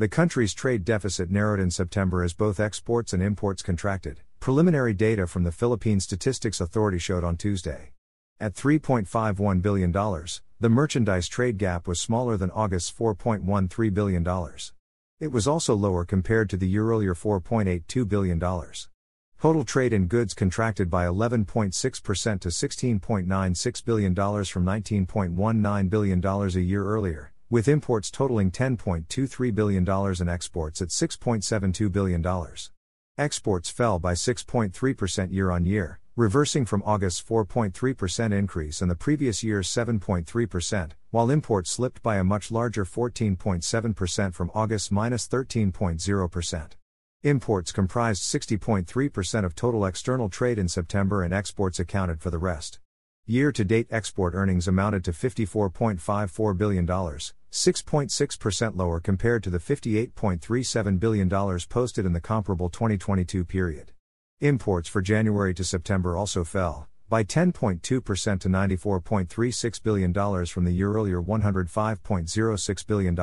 The country's trade deficit narrowed in September as both exports and imports contracted, preliminary data from the Philippine Statistics Authority showed on Tuesday. At $3.51 billion, the merchandise trade gap was smaller than August's $4.13 billion. It was also lower compared to the year earlier $4.82 billion. Total trade in goods contracted by 11.6% to $16.96 billion from $19.19 billion a year earlier, with imports totaling $10.23 billion and exports at $6.72 billion. Exports fell by 6.3% year on year, reversing from August's 4.3% increase and the previous year's 7.3%, while imports slipped by a much larger 14.7% from August's minus 13.0%. Imports comprised 60.3% of total external trade in September and exports accounted for the rest. Year to date export earnings amounted to $54.54 billion, 6.6% lower compared to the $58.37 billion posted in the comparable 2022 period. Imports for January to September also fell, by 10.2% to $94.36 billion from the year earlier $105.06 billion.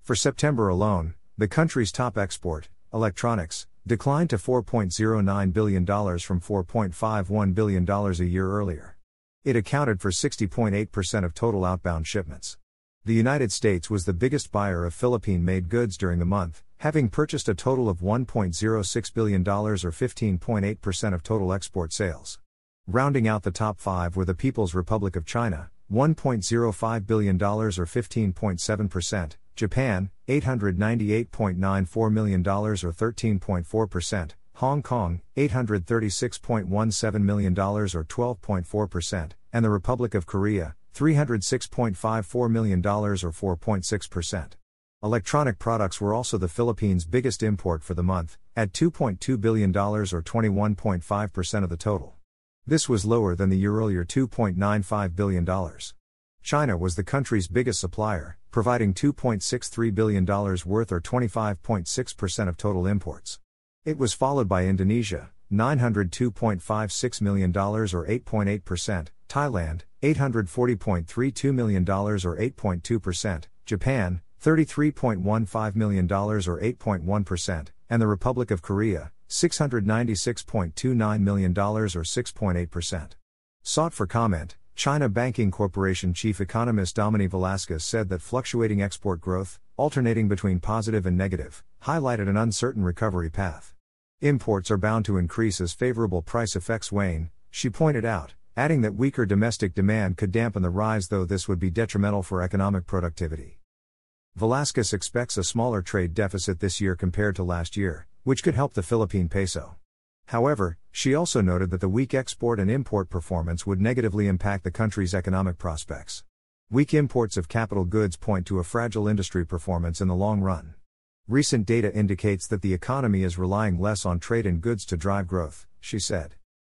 For September alone, the country's top export, electronics, declined to $4.09 billion from $4.51 billion a year earlier. It accounted for 60.8% of total outbound shipments. The United States was the biggest buyer of Philippine made goods during the month, having purchased a total of $1.06 billion or 15.8% of total export sales. Rounding out the top five were the People's Republic of China, $1.05 billion or 15.7%, Japan, $898.94 million or 13.4%, Hong Kong, $836.17 million or 12.4%, and the Republic of Korea, $306.54 million or 4.6%. Electronic products were also the Philippines' biggest import for the month, at $2.2 billion or 21.5% of the total. This was lower than the year earlier $2.95 billion. China was the country's biggest supplier, providing $2.63 billion worth or 25.6% of total imports. It was followed by Indonesia, $902.56 million or 8.8%, Thailand, $840.32 million or 8.2%, Japan, $33.15 million or 8.1%, and the Republic of Korea, $696.29 million or 6.8%. Sought for comment, China Banking Corporation chief economist Domini Velasquez said that fluctuating export growth, alternating between positive and negative, highlighted an uncertain recovery path. Imports are bound to increase as favorable price effects wane, she pointed out, adding that weaker domestic demand could dampen the rise, though this would be detrimental for economic productivity. Velasquez expects a smaller trade deficit this year compared to last year, which could help the Philippine peso. However, she also noted that the weak export and import performance would negatively impact the country's economic prospects. Weak imports of capital goods point to a fragile industry performance in the long run. Recent data indicates that the economy is relying less on trade and goods to drive growth, she said.